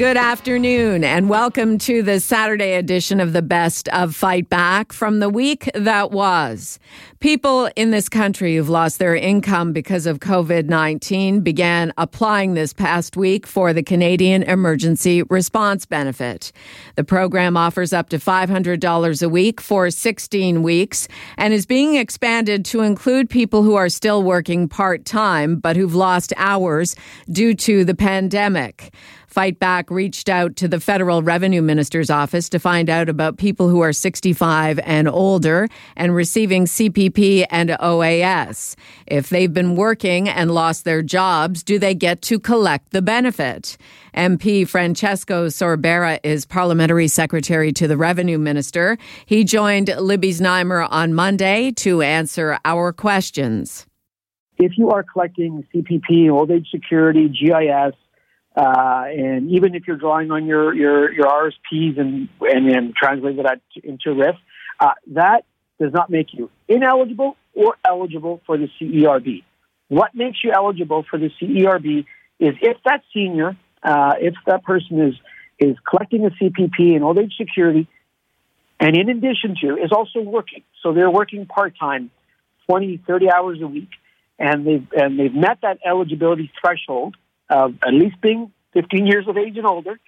Good afternoon, and welcome to the Saturday edition of the Best of Fight Back from the week that was. People in this country who've lost their income because of COVID 19 began applying this past week for the Canadian Emergency Response Benefit. The program offers up to $500 a week for 16 weeks and is being expanded to include people who are still working part time but who've lost hours due to the pandemic. Fight Back reached out to the federal revenue minister's office to find out about people who are 65 and older and receiving CPP and OAS. If they've been working and lost their jobs, do they get to collect the benefit? MP Francesco Sorbara is parliamentary secretary to the revenue minister. He joined Libby Znaimer on Monday to answer our questions. If you are collecting CPP, old age security, GIS, uh, and even if you're drawing on your, your, your RSPs and, and, and translating that into RRIF, uh, that does not make you ineligible or eligible for the CERB. What makes you eligible for the CERB is if that senior, uh, if that person is, is collecting a CPP and old age security, and in addition to, is also working. So they're working part time, 20, 30 hours a week, and they've, and they've met that eligibility threshold of at least being 15 years of age and older,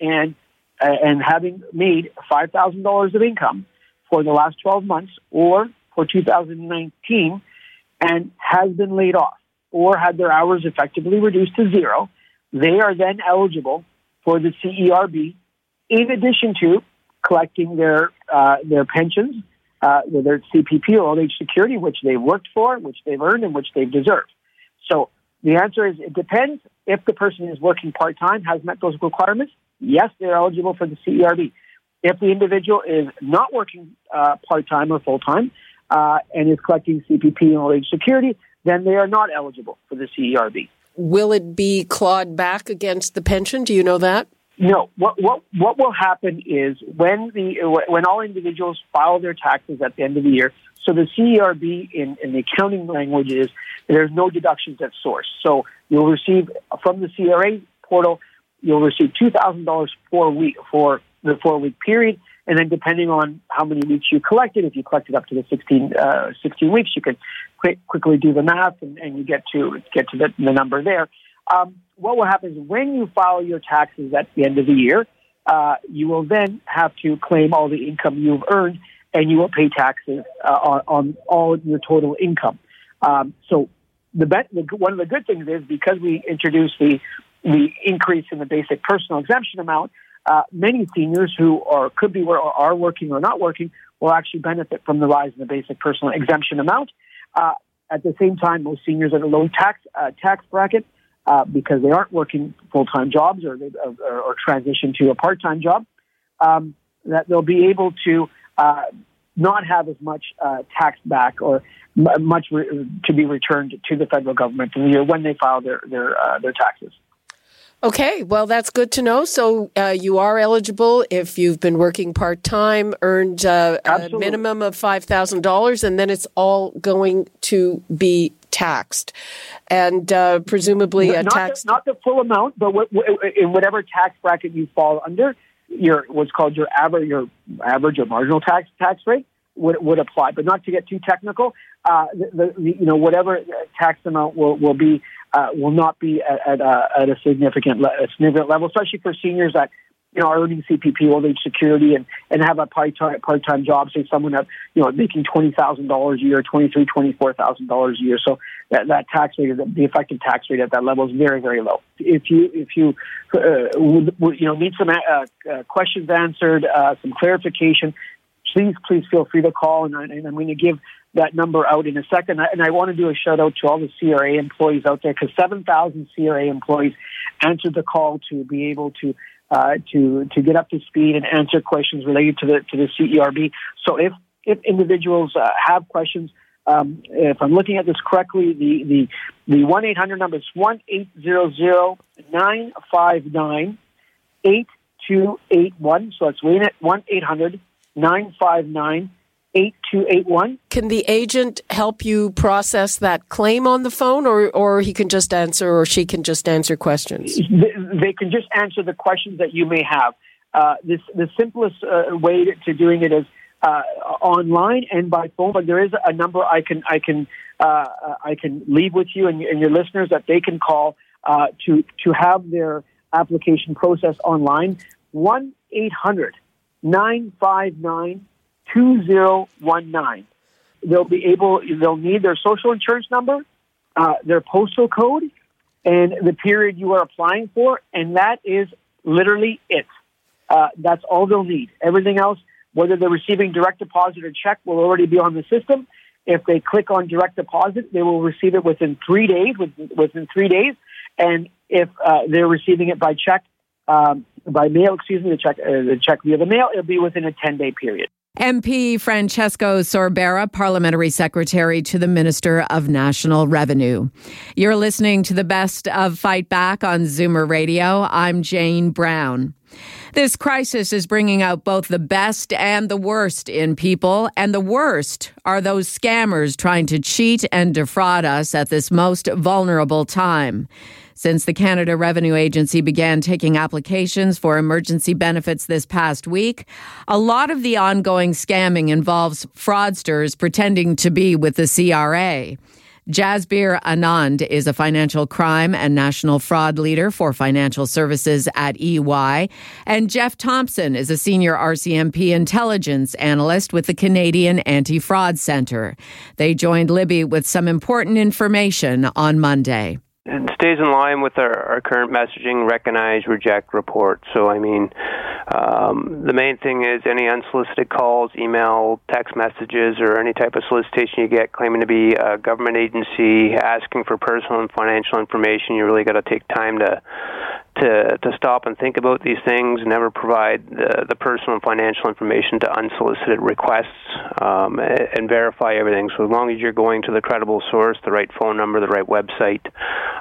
and uh, and having made $5,000 of income for the last 12 months or for 2019, and has been laid off or had their hours effectively reduced to zero, they are then eligible for the CERB. In addition to collecting their uh, their pensions, uh, whether it's CPP or old age security, which they've worked for, which they've earned, and which they've deserved. So the answer is it depends. If the person is working part time, has met those requirements, yes, they're eligible for the CERB. If the individual is not working uh, part time or full time uh, and is collecting CPP and old age security, then they are not eligible for the CERB. Will it be clawed back against the pension? Do you know that? No. What what what will happen is when the when all individuals file their taxes at the end of the year. So the CERB in, in the accounting language is there's no deductions at source. So you'll receive from the CRA portal, you'll receive two thousand dollars for week for the four week period, and then depending on how many weeks you collected, if you collected up to the 16, uh, 16 weeks, you can quick, quickly do the math and, and you get to get to the, the number there. Um, what will happen is when you file your taxes at the end of the year, uh, you will then have to claim all the income you've earned, and you will pay taxes uh, on, on all your total income. Um, so the, the, one of the good things is because we introduced the the increase in the basic personal exemption amount, uh, many seniors who are could be or are working or not working will actually benefit from the rise in the basic personal exemption amount. Uh, at the same time, most seniors at a low tax uh, tax bracket uh, because they aren't working full time jobs or, they, or, or transition to a part time job, um, that they'll be able to uh, not have as much uh, tax back or much re- to be returned to the federal government in the year when they file their their uh, their taxes. Okay, well, that's good to know. So uh, you are eligible if you've been working part time, earned uh, a minimum of five thousand dollars, and then it's all going to be taxed, and uh, presumably a not tax. The, not the full amount, but what, in whatever tax bracket you fall under, your what's called your average your average or marginal tax tax rate would would apply. But not to get too technical, uh, the, the, you know, whatever tax amount will, will be, uh, will not be at, at, a, at a significant, le- a significant level, especially for seniors that, you know, are earning CPP, old age security, and, and have a part-time, part-time job. Say someone that, you know, making $20,000 a year, $23,000, $24,000 a year. So that, that tax rate, the effective tax rate at that level is very, very low. If you, if you, uh, would, would, you know, need some, uh, uh, questions answered, uh, some clarification, please, please feel free to call. And, I, and I'm going to give that number out in a second. And I want to do a shout out to all the CRA employees out there because 7,000 CRA employees answered the call to be able to uh, to to get up to speed and answer questions related to the to the CERB. So if if individuals uh, have questions, um, if I'm looking at this correctly, the the the one eight hundred number is one eight zero zero nine five nine eight two eight one. So it's one eight hundred nine five nine. 8281. Can the agent help you process that claim on the phone, or, or he can just answer, or she can just answer questions? They can just answer the questions that you may have. Uh, this, the simplest uh, way to doing it is uh, online and by phone, but there is a number I can I can uh, I can leave with you and, and, your listeners that they can call uh, to to have their application processed online. One eight hundred nine five nine two zero one nine. They'll be able. They'll need their social insurance number, uh, their postal code, and the period you are applying for, and that is literally it. Uh, that's all they'll need. Everything else whether they're receiving direct deposit or check will already be on the system. If they click on direct deposit, they will receive it within three days. Within three days, and if uh, they're receiving it by check, um, by mail, excuse me, the check, uh, the check via the mail, it'll be within a ten day period. MP Francesco Sorbara, Parliamentary Secretary to the Minister of National Revenue. You're listening to the best of Fight Back on Zoomer Radio. I'm Jane Brown. This crisis is bringing out both the best and the worst in people, and the worst are those scammers trying to cheat and defraud us at this most vulnerable time. Since the Canada Revenue Agency began taking applications for emergency benefits this past week, a lot of the ongoing scamming involves fraudsters pretending to be with the CRA. Jasbir Anand is a financial crime and national fraud leader for financial services at EY. And Jeff Thomson is a senior RCMP intelligence analyst with the Canadian Anti Fraud Center. They joined Libby with some important information on Monday stays in line with our, our current messaging recognize reject report so i mean um, the main thing is any unsolicited calls email text messages or any type of solicitation you get claiming to be a government agency asking for personal and financial information you really got to take time to to to stop and think about these things. Never provide the, the personal and financial information to unsolicited requests, um, and verify everything. So as long as you're going to the credible source, the right phone number, the right website,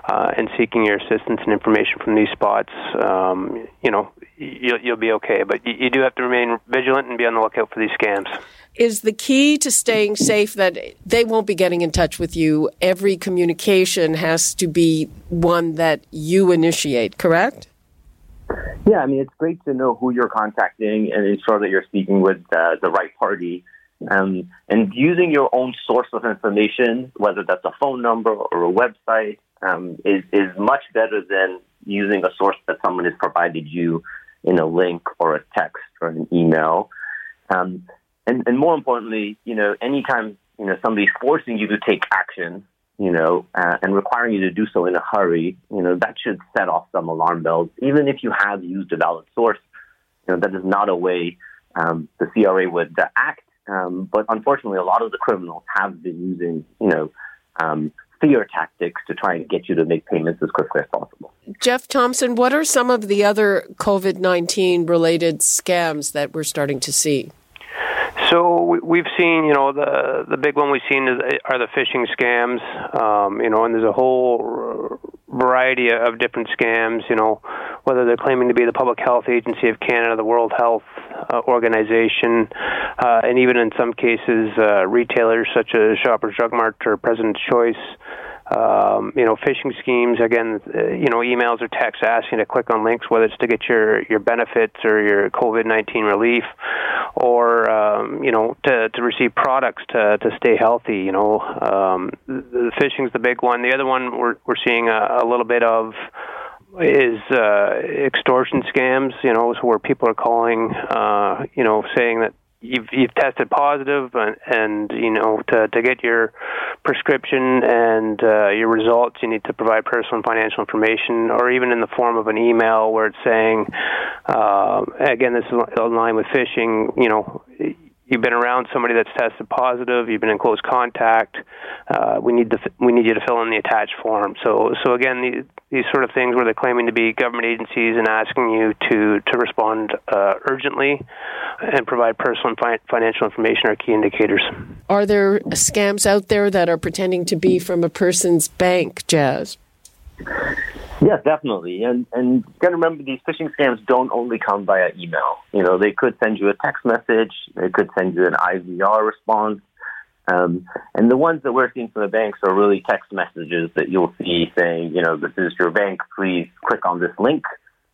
uh, and seeking your assistance and information from these spots, um, you know you'll, you'll be okay. But you, you do have to remain vigilant and be on the lookout for these scams is the key to staying safe that they won't be getting in touch with you. Every communication has to be one that you initiate, correct? Yeah, I mean, it's great to know who you're contacting and ensure that you're speaking with uh, the right party. Um, and using your own source of information, whether that's a phone number or a website, um, is, is much better than using a source that someone has provided you in a link or a text or an email. Um, and, and more importantly, you know, anytime you know somebody's forcing you to take action, you know, uh, and requiring you to do so in a hurry, you know, that should set off some alarm bells. Even if you have used a valid source, you know, that is not a way um, the CRA would uh, act. Um, but unfortunately, a lot of the criminals have been using, you know, um, fear tactics to try and get you to make payments as quickly as possible. Jeff Thomson, what are some of the other COVID 19 related scams that we're starting to see? So we've seen, you know, the the big one we've seen is, are the phishing scams, um, you know, and there's a whole variety of different scams, you know, whether they're claiming to be the Public Health Agency of Canada, the World Health uh, Organization, uh, and even in some cases, uh, retailers such as Shoppers Drug Mart or President's Choice um, you know, phishing schemes. Again, uh, you know, emails or texts asking to click on links, whether it's to get your your benefits or your COVID nineteen relief, or um, you know, to to receive products to to stay healthy. You know, um, the the big one. The other one we're we're seeing a, a little bit of is uh, extortion scams. You know, so where people are calling, uh, you know, saying that you've you've tested positive and, and you know to to get your prescription and uh, your results you need to provide personal and financial information or even in the form of an email where it's saying uh, again this is in line with phishing you know you've been around somebody that's tested positive, you've been in close contact. Uh, we need to we need you to fill in the attached form. So so again, these, these sort of things where they're claiming to be government agencies and asking you to to respond uh, urgently and provide personal and fi- financial information are key indicators. Are there scams out there that are pretending to be from a person's bank, Jas? Yes, definitely. And and you got to remember these phishing scams don't only come via email. You know, they could send you a text message, they could send you an IVR response. Um, and the ones that we're seeing from the banks are really text messages that you'll see saying, you know, this is your bank, please click on this link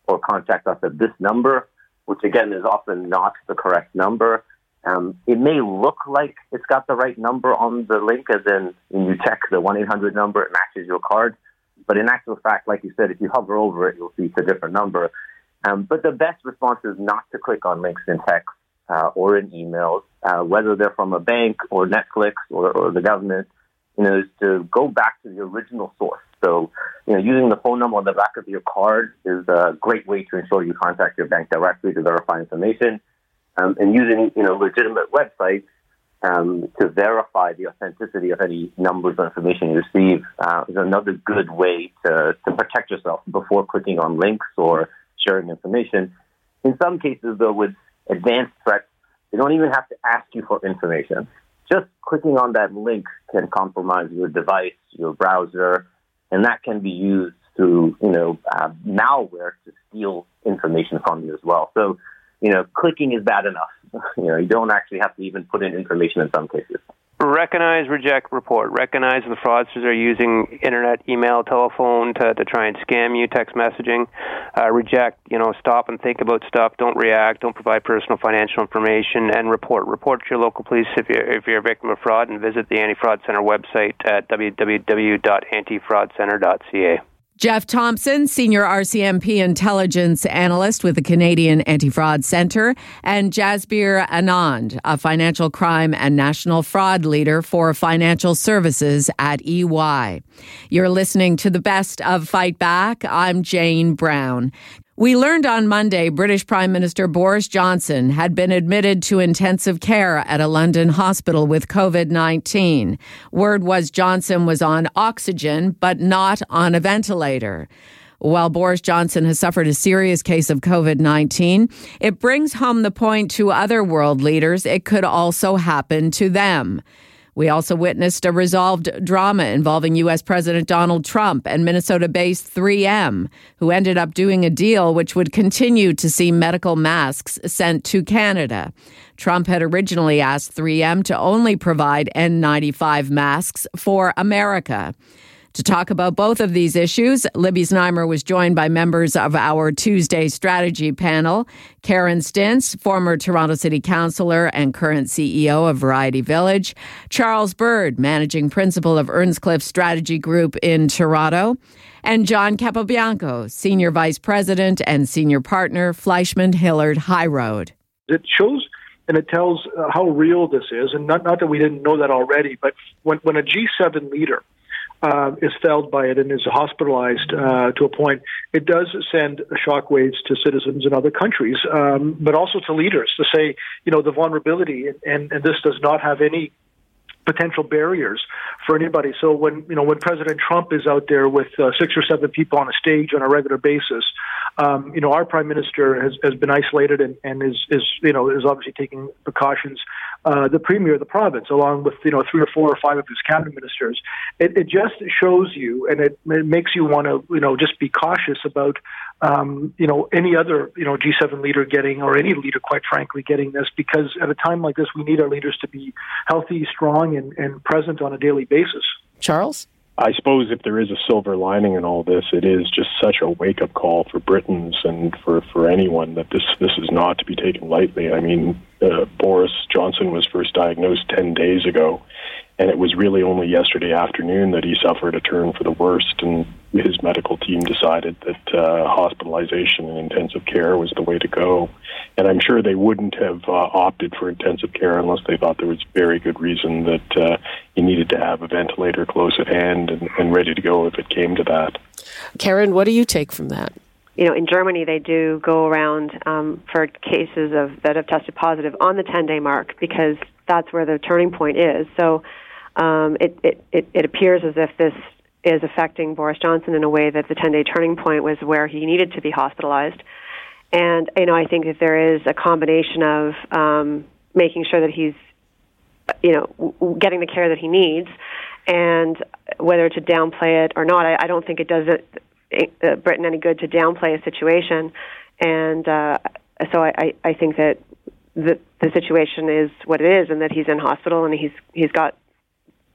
or contact us at this number, which again is often not the correct number. Um, it may look like it's got the right number on the link, as in when you check the 1 800 number, it matches your card. But in actual fact, like you said, if you hover over it, you'll see it's a different number. Um, but the best response is not to click on links in text uh, or in emails, uh, whether they're from a bank or Netflix or, or the government. You know, is to go back to the original source. So, you know, using the phone number on the back of your card is a great way to ensure you contact your bank directly to verify information. Um, and using, you know, legitimate websites um, to verify the authenticity of any numbers or information you receive uh, is another good way to, to protect yourself before clicking on links or sharing information. In some cases, though, with advanced threats, they don't even have to ask you for information. Just clicking on that link can compromise your device, your browser, and that can be used through, you know, uh, malware to steal information from you as well. So, you know, clicking is bad enough you know, you don't actually have to even put in information in some cases. Recognize, reject, report. Recognize the fraudsters are using internet, email, telephone to, to try and scam you, text messaging. Uh, reject, you know, stop and think about stuff. Don't react. Don't provide personal financial information. And report. Report to your local police if you're, if you're a victim of fraud and visit the Anti Fraud Center website at www.antifraudcenter.ca. Jeff Thomson, Senior RCMP Intelligence Analyst with the Canadian Anti Fraud Centre, and Jasbir Anand, a financial crime and national fraud leader for financial services at EY. You're listening to the best of Fight Back. I'm Jane Brown. We learned on Monday British Prime Minister Boris Johnson had been admitted to intensive care at a London hospital with COVID 19. Word was Johnson was on oxygen, but not on a ventilator. While Boris Johnson has suffered a serious case of COVID 19, it brings home the point to other world leaders it could also happen to them. We also witnessed a resolved drama involving U.S. President Donald Trump and Minnesota based 3M, who ended up doing a deal which would continue to see medical masks sent to Canada. Trump had originally asked 3M to only provide N95 masks for America. To talk about both of these issues, Libby Znaimer was joined by members of our Tuesday strategy panel. Karen Stintz, former Toronto City Councillor and current CEO of Variety Village. Charles Bird, managing principal of Earnscliffe Strategy Group in Toronto. And John Capobianco, senior vice president and senior partner, Fleishman Hillard High Road. It shows and it tells uh, how real this is. And not, not that we didn't know that already, but when, when a G7 leader uh, is felled by it and is hospitalized uh, to a point, it does send shockwaves to citizens in other countries, um, but also to leaders to say, you know, the vulnerability, and, and this does not have any potential barriers for anybody. So when you know when President Trump is out there with uh, six or seven people on a stage on a regular basis, um, you know our Prime Minister has, has been isolated and, and is is you know is obviously taking precautions. Uh, the Premier of the province, along with you know three or four or five of his cabinet ministers, it, it just shows you and it, it makes you want to you know just be cautious about um, you know, any other, you know, G7 leader getting, or any leader, quite frankly, getting this, because at a time like this, we need our leaders to be healthy, strong, and, and present on a daily basis. Charles? I suppose if there is a silver lining in all this, it is just such a wake up call for Britons and for, for anyone that this this is not to be taken lightly. I mean, uh, Boris Johnson was first diagnosed 10 days ago, and it was really only yesterday afternoon that he suffered a turn for the worst, and his medical team decided that uh, hospitalization and intensive care was the way to go. And I'm sure they wouldn't have uh, opted for intensive care unless they thought there was very good reason that uh, you needed to have a ventilator close at hand and, and ready to go if it came to that. Karen, what do you take from that? you know, in Germany they do go around um, for cases of that have tested positive on the 10 day mark because that's where the turning point is. So um, it, it, it, it appears as if this is affecting Boris Johnson in a way that the 10 day turning point was where he needed to be hospitalized. And, you know, I think that there is a combination of um, making sure that he's, you know, w- getting the care that he needs and whether to downplay it or not, I, I don't think it does it, uh, Britain any good to downplay a situation. And uh, so I, I, I think that the, the situation is what it is and that he's in hospital and he's, he's got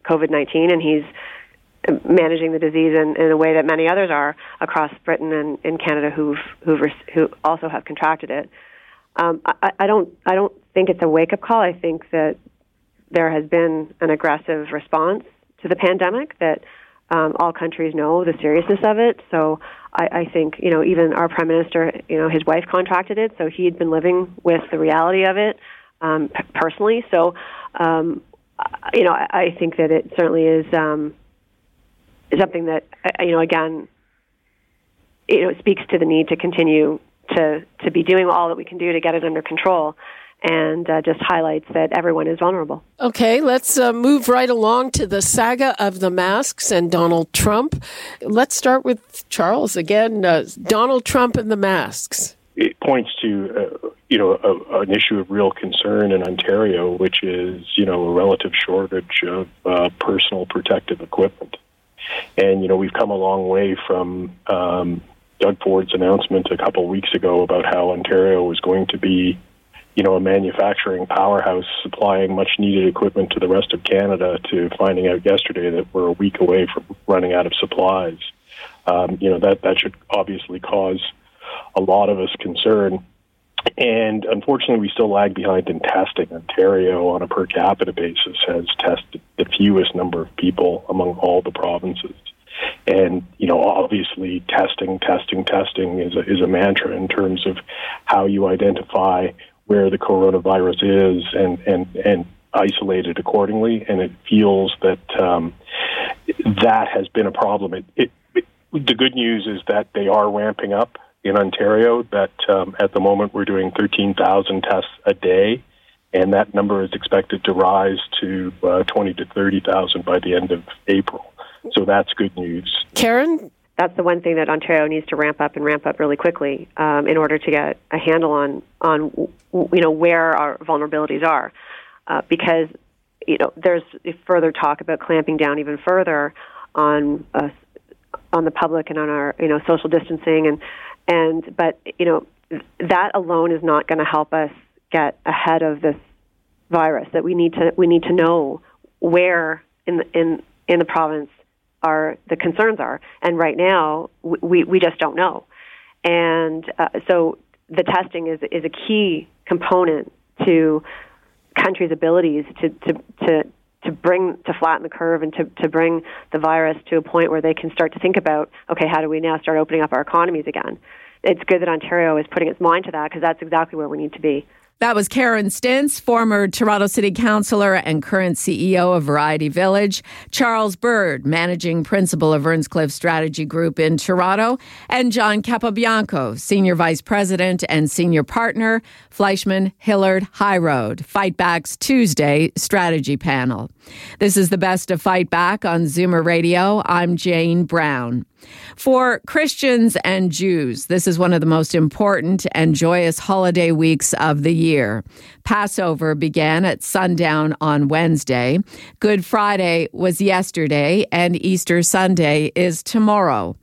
COVID 19 and he's managing the disease in, in a way that many others are across Britain and in Canada who've, who've who also have contracted it. Um, I, I don't I don't think it's a wake up call. I think that there has been an aggressive response to the pandemic that um, all countries know the seriousness of it. So I, I think you know even our prime minister, you know, his wife contracted it, so he'd been living with the reality of it um, personally. So um, you know, I, I think that it certainly is um, something that you know again, you know, speaks to the need to continue to to be doing all that we can do to get it under control and uh, just highlights that everyone is vulnerable. Okay, let's uh, move right along to the saga of the masks and Donald Trump. Let's start with Charles again. Uh, Donald Trump and the masks. It points to uh, you know a, an issue of real concern in Ontario, which is you know a relative shortage of uh, personal protective equipment, and you know we've come a long way from. Um, Doug Ford's announcement a couple weeks ago about how Ontario was going to be you know, a manufacturing powerhouse supplying much needed equipment to the rest of Canada to finding out yesterday that we're a week away from running out of supplies. Um, you know, that, that should obviously cause a lot of us concern. And unfortunately, we still lag behind in testing. Ontario, on a per capita basis, has tested the fewest number of people among all the provinces. And you know, obviously, testing, testing, testing is a, is a mantra in terms of how you identify where the coronavirus is and and and isolate it accordingly. And it feels that um, that has been a problem. It, it, it, the good news is that they are ramping up in Ontario. That um, at the moment we're doing 13,000 tests a day, and that number is expected to rise to uh, 20 to 30,000 by the end of April. So that's good news. Karen, that's the one thing that Ontario needs to ramp up and ramp up really quickly um, in order to get a handle on on you know where our vulnerabilities are, uh, because you know there's further talk about clamping down even further on uh, on the public and on our you know social distancing and and but you know that alone is not going to help us get ahead of this virus. That we need to we need to know where in the, in in the province are the concerns are. And right now, we we just don't know. And uh, so the testing is is a key component to countries' abilities to to to to bring to flatten the curve and to, to bring the virus to a point where they can start to think about okay how do we now start opening up our economies again? It's good that ontario is putting its mind to that because that's exactly where we need to be that was Karen Stintz, former Toronto City Councillor and current CEO of Variety Village, Charles Bird, managing principal of Earnscliffe Strategy Group in Toronto, and John Capobianco, senior vice president and senior partner, Fleishman Hillard High Road, Fight Back's Tuesday strategy panel. This is the best of Fight Back on Zoomer Radio. I'm Jane Brown. For Christians and Jews, this is one of the most important and joyous holiday weeks of the year. Passover began at sundown on Wednesday. Good Friday was yesterday, and Easter Sunday is tomorrow.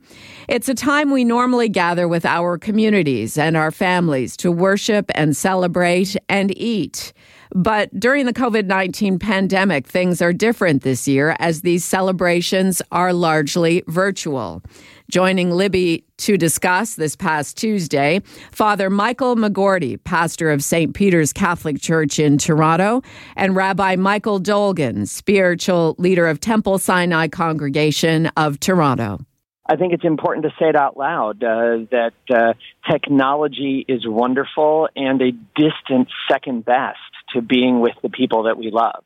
It's a time we normally gather with our communities and our families to worship and celebrate and eat. But during the COVID 19 pandemic, things are different this year as these celebrations are largely virtual. Joining Libby to discuss this past Tuesday, Father Michael McGourty, pastor of St. Peter's Catholic Church in Toronto, and Rabbi Michael Dolgin, spiritual leader of Temple Sinai Congregation of Toronto. I think it's important to say it out loud uh, that uh, technology is wonderful and a distant second best to being with the people that we love.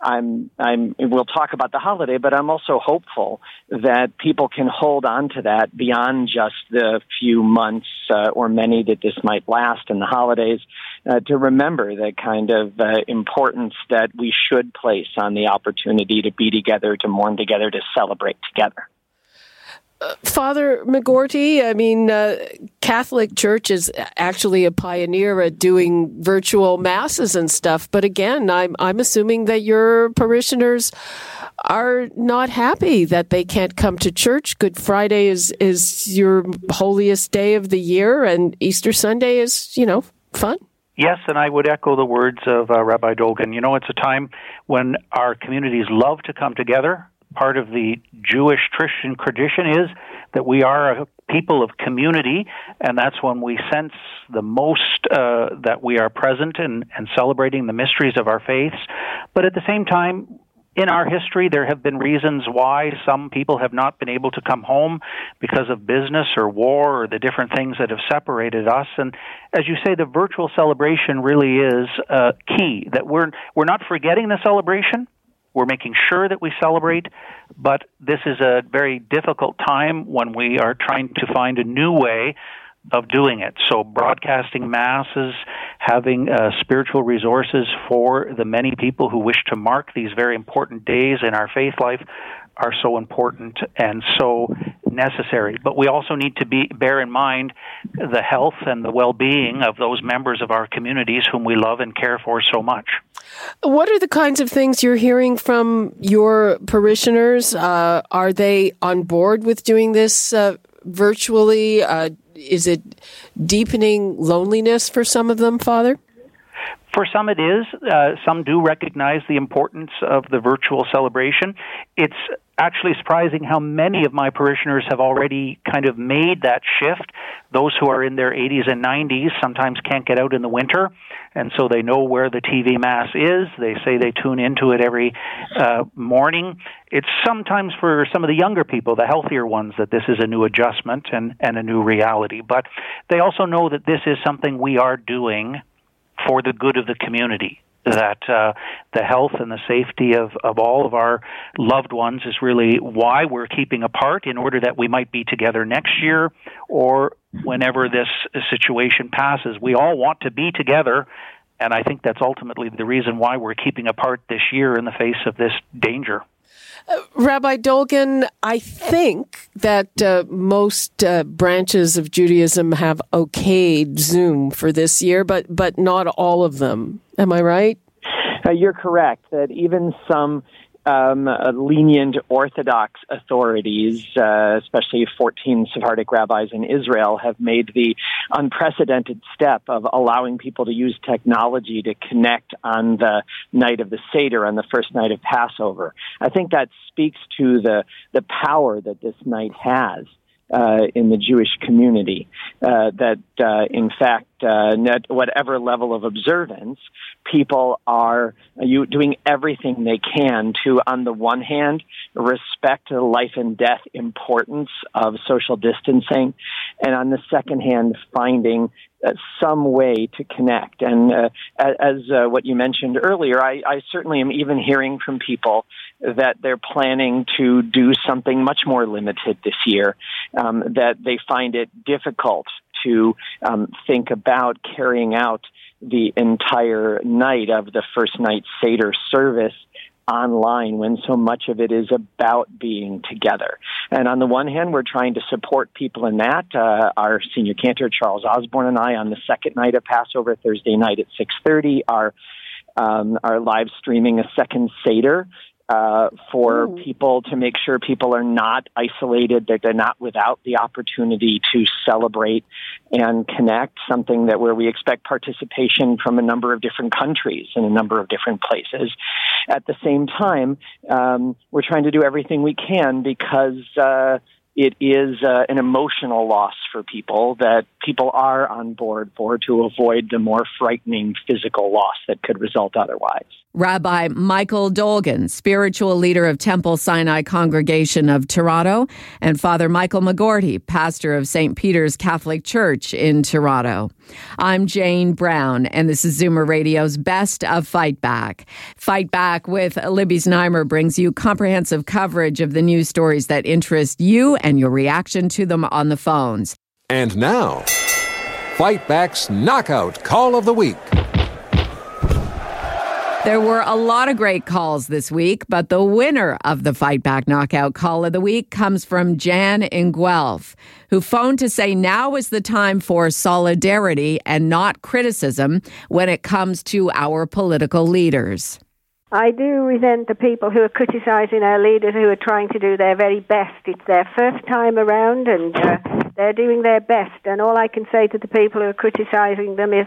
I'm, I'm, we'll talk about the holiday, but I'm also hopeful that people can hold on to that beyond just the few months uh, or many that this might last in the holidays, uh, to remember the kind of uh, importance that we should place on the opportunity to be together, to mourn together, to celebrate together. Father McGourty, I mean, uh, Catholic Church is actually a pioneer at doing virtual masses and stuff. But again, I'm I'm assuming that your parishioners are not happy that they can't come to church. Good Friday is is your holiest day of the year, and Easter Sunday is you know fun. Yes, and I would echo the words of uh, Rabbi Dolgin. You know, it's a time when our communities love to come together part of the Jewish Christian tradition is that we are a people of community, and that's when we sense the most uh, that we are present and, and celebrating the mysteries of our faiths. But at the same time, in our history, there have been reasons why some people have not been able to come home because of business or war or the different things that have separated us. And as you say, the virtual celebration really is uh, key. That we're we're not forgetting the celebration, we're making sure that we celebrate, but this is a very difficult time when we are trying to find a new way of doing it. So, broadcasting masses, having uh, spiritual resources for the many people who wish to mark these very important days in our faith life are so important and so necessary. But we also need to be bear in mind the health and the well-being of those members of our communities whom we love and care for so much. What are the kinds of things you're hearing from your parishioners? Uh, are they on board with doing this uh, virtually? Uh, is it deepening loneliness for some of them, Father? For some, it is. Uh, some do recognize the importance of the virtual celebration. It's actually surprising how many of my parishioners have already kind of made that shift. Those who are in their 80s and 90s sometimes can't get out in the winter, and so they know where the TV Mass is. They say they tune into it every uh, morning. It's sometimes for some of the younger people, the healthier ones, that this is a new adjustment and, and a new reality. But they also know that this is something we are doing for the good of the community that uh, the health and the safety of, of all of our loved ones is really why we're keeping apart in order that we might be together next year or whenever this situation passes. We all want to be together, and I think that's ultimately the reason why we're keeping apart this year in the face of this danger. Rabbi Dolgin, I think that uh, most uh, branches of Judaism have okayed Zoom for this year, but but not all of them. Am I right? Uh, you're correct that even some um, lenient Orthodox authorities, uh, especially 14 Sephardic rabbis in Israel, have made the unprecedented step of allowing people to use technology to connect on the night of the Seder, on the first night of Passover. I think that speaks to the, the power that this night has uh, in the Jewish community. Uh, that, uh, in fact, uh, whatever level of observance, people are you doing everything they can to, on the one hand, respect the life and death importance of social distancing, and on the second hand, finding uh, some way to connect. And uh, as uh, what you mentioned earlier, I, I, certainly am even hearing from people that they're planning to do something much more limited this year, um, that they find it difficult to um, think about carrying out the entire night of the first night Seder service online when so much of it is about being together. And on the one hand, we're trying to support people in that. Uh, our senior cantor, Charles Osborne, and I, on the second night of Passover, Thursday night at 6.30, are um, are live streaming a second Seder uh, for Ooh. people to make sure people are not isolated, that they're not without the opportunity to celebrate and connect, something that where we expect participation from a number of different countries in a number of different places. At the same time, um, we're trying to do everything we can because uh, it is uh, an emotional loss for people that people are on board for to avoid the more frightening physical loss that could result otherwise. Rabbi Michael Dolgin, spiritual leader of Temple Sinai Congregation of Toronto, and Father Michael McGourty, pastor of St. Peter's Catholic Church in Toronto. I'm Jane Brown, and this is Zoomer Radio's Best of Fight Back. Fight Back with Libby Znaimer brings you comprehensive coverage of the news stories that interest you and your reaction to them on the phones. And now, Fight Back's Knockout Call of the Week. There were a lot of great calls this week, but the winner of the Fight Back Knockout Call of the Week comes from Jan in Guelph, who phoned to say now is the time for solidarity and not criticism when it comes to our political leaders. I do resent the people who are criticising our leaders who are trying to do their very best. It's their first time around and uh, they're doing their best. And all I can say to the people who are criticising them is,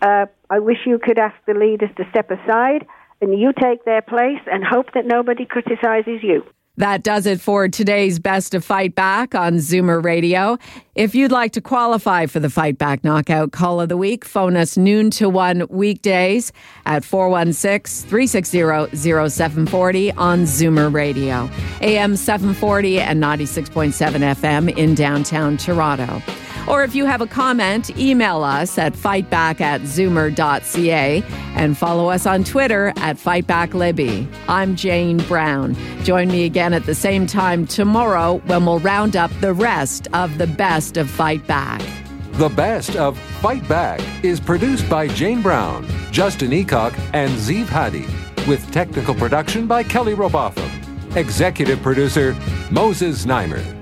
uh, I wish you could ask the leaders to step aside and you take their place and hope that nobody criticizes you. That does it for today's Best of Fight Back on Zoomer Radio. If you'd like to qualify for the Fight Back Knockout Call of the Week, phone us noon to 1 weekdays at 416 360 0740 on Zoomer Radio, AM 740 and 96.7 FM in downtown Toronto. Or if you have a comment, email us at fightback at zoomer.ca and follow us on Twitter at FightbackLibby. I'm Jane Brown. Join me again at the same time tomorrow when we'll round up the rest of the best of Fight Back. The best of Fight Back is produced by Jane Brown, Justin Eacock, and Zeev Hadi, with technical production by Kelly Robotham. Executive producer Moses Znaimer.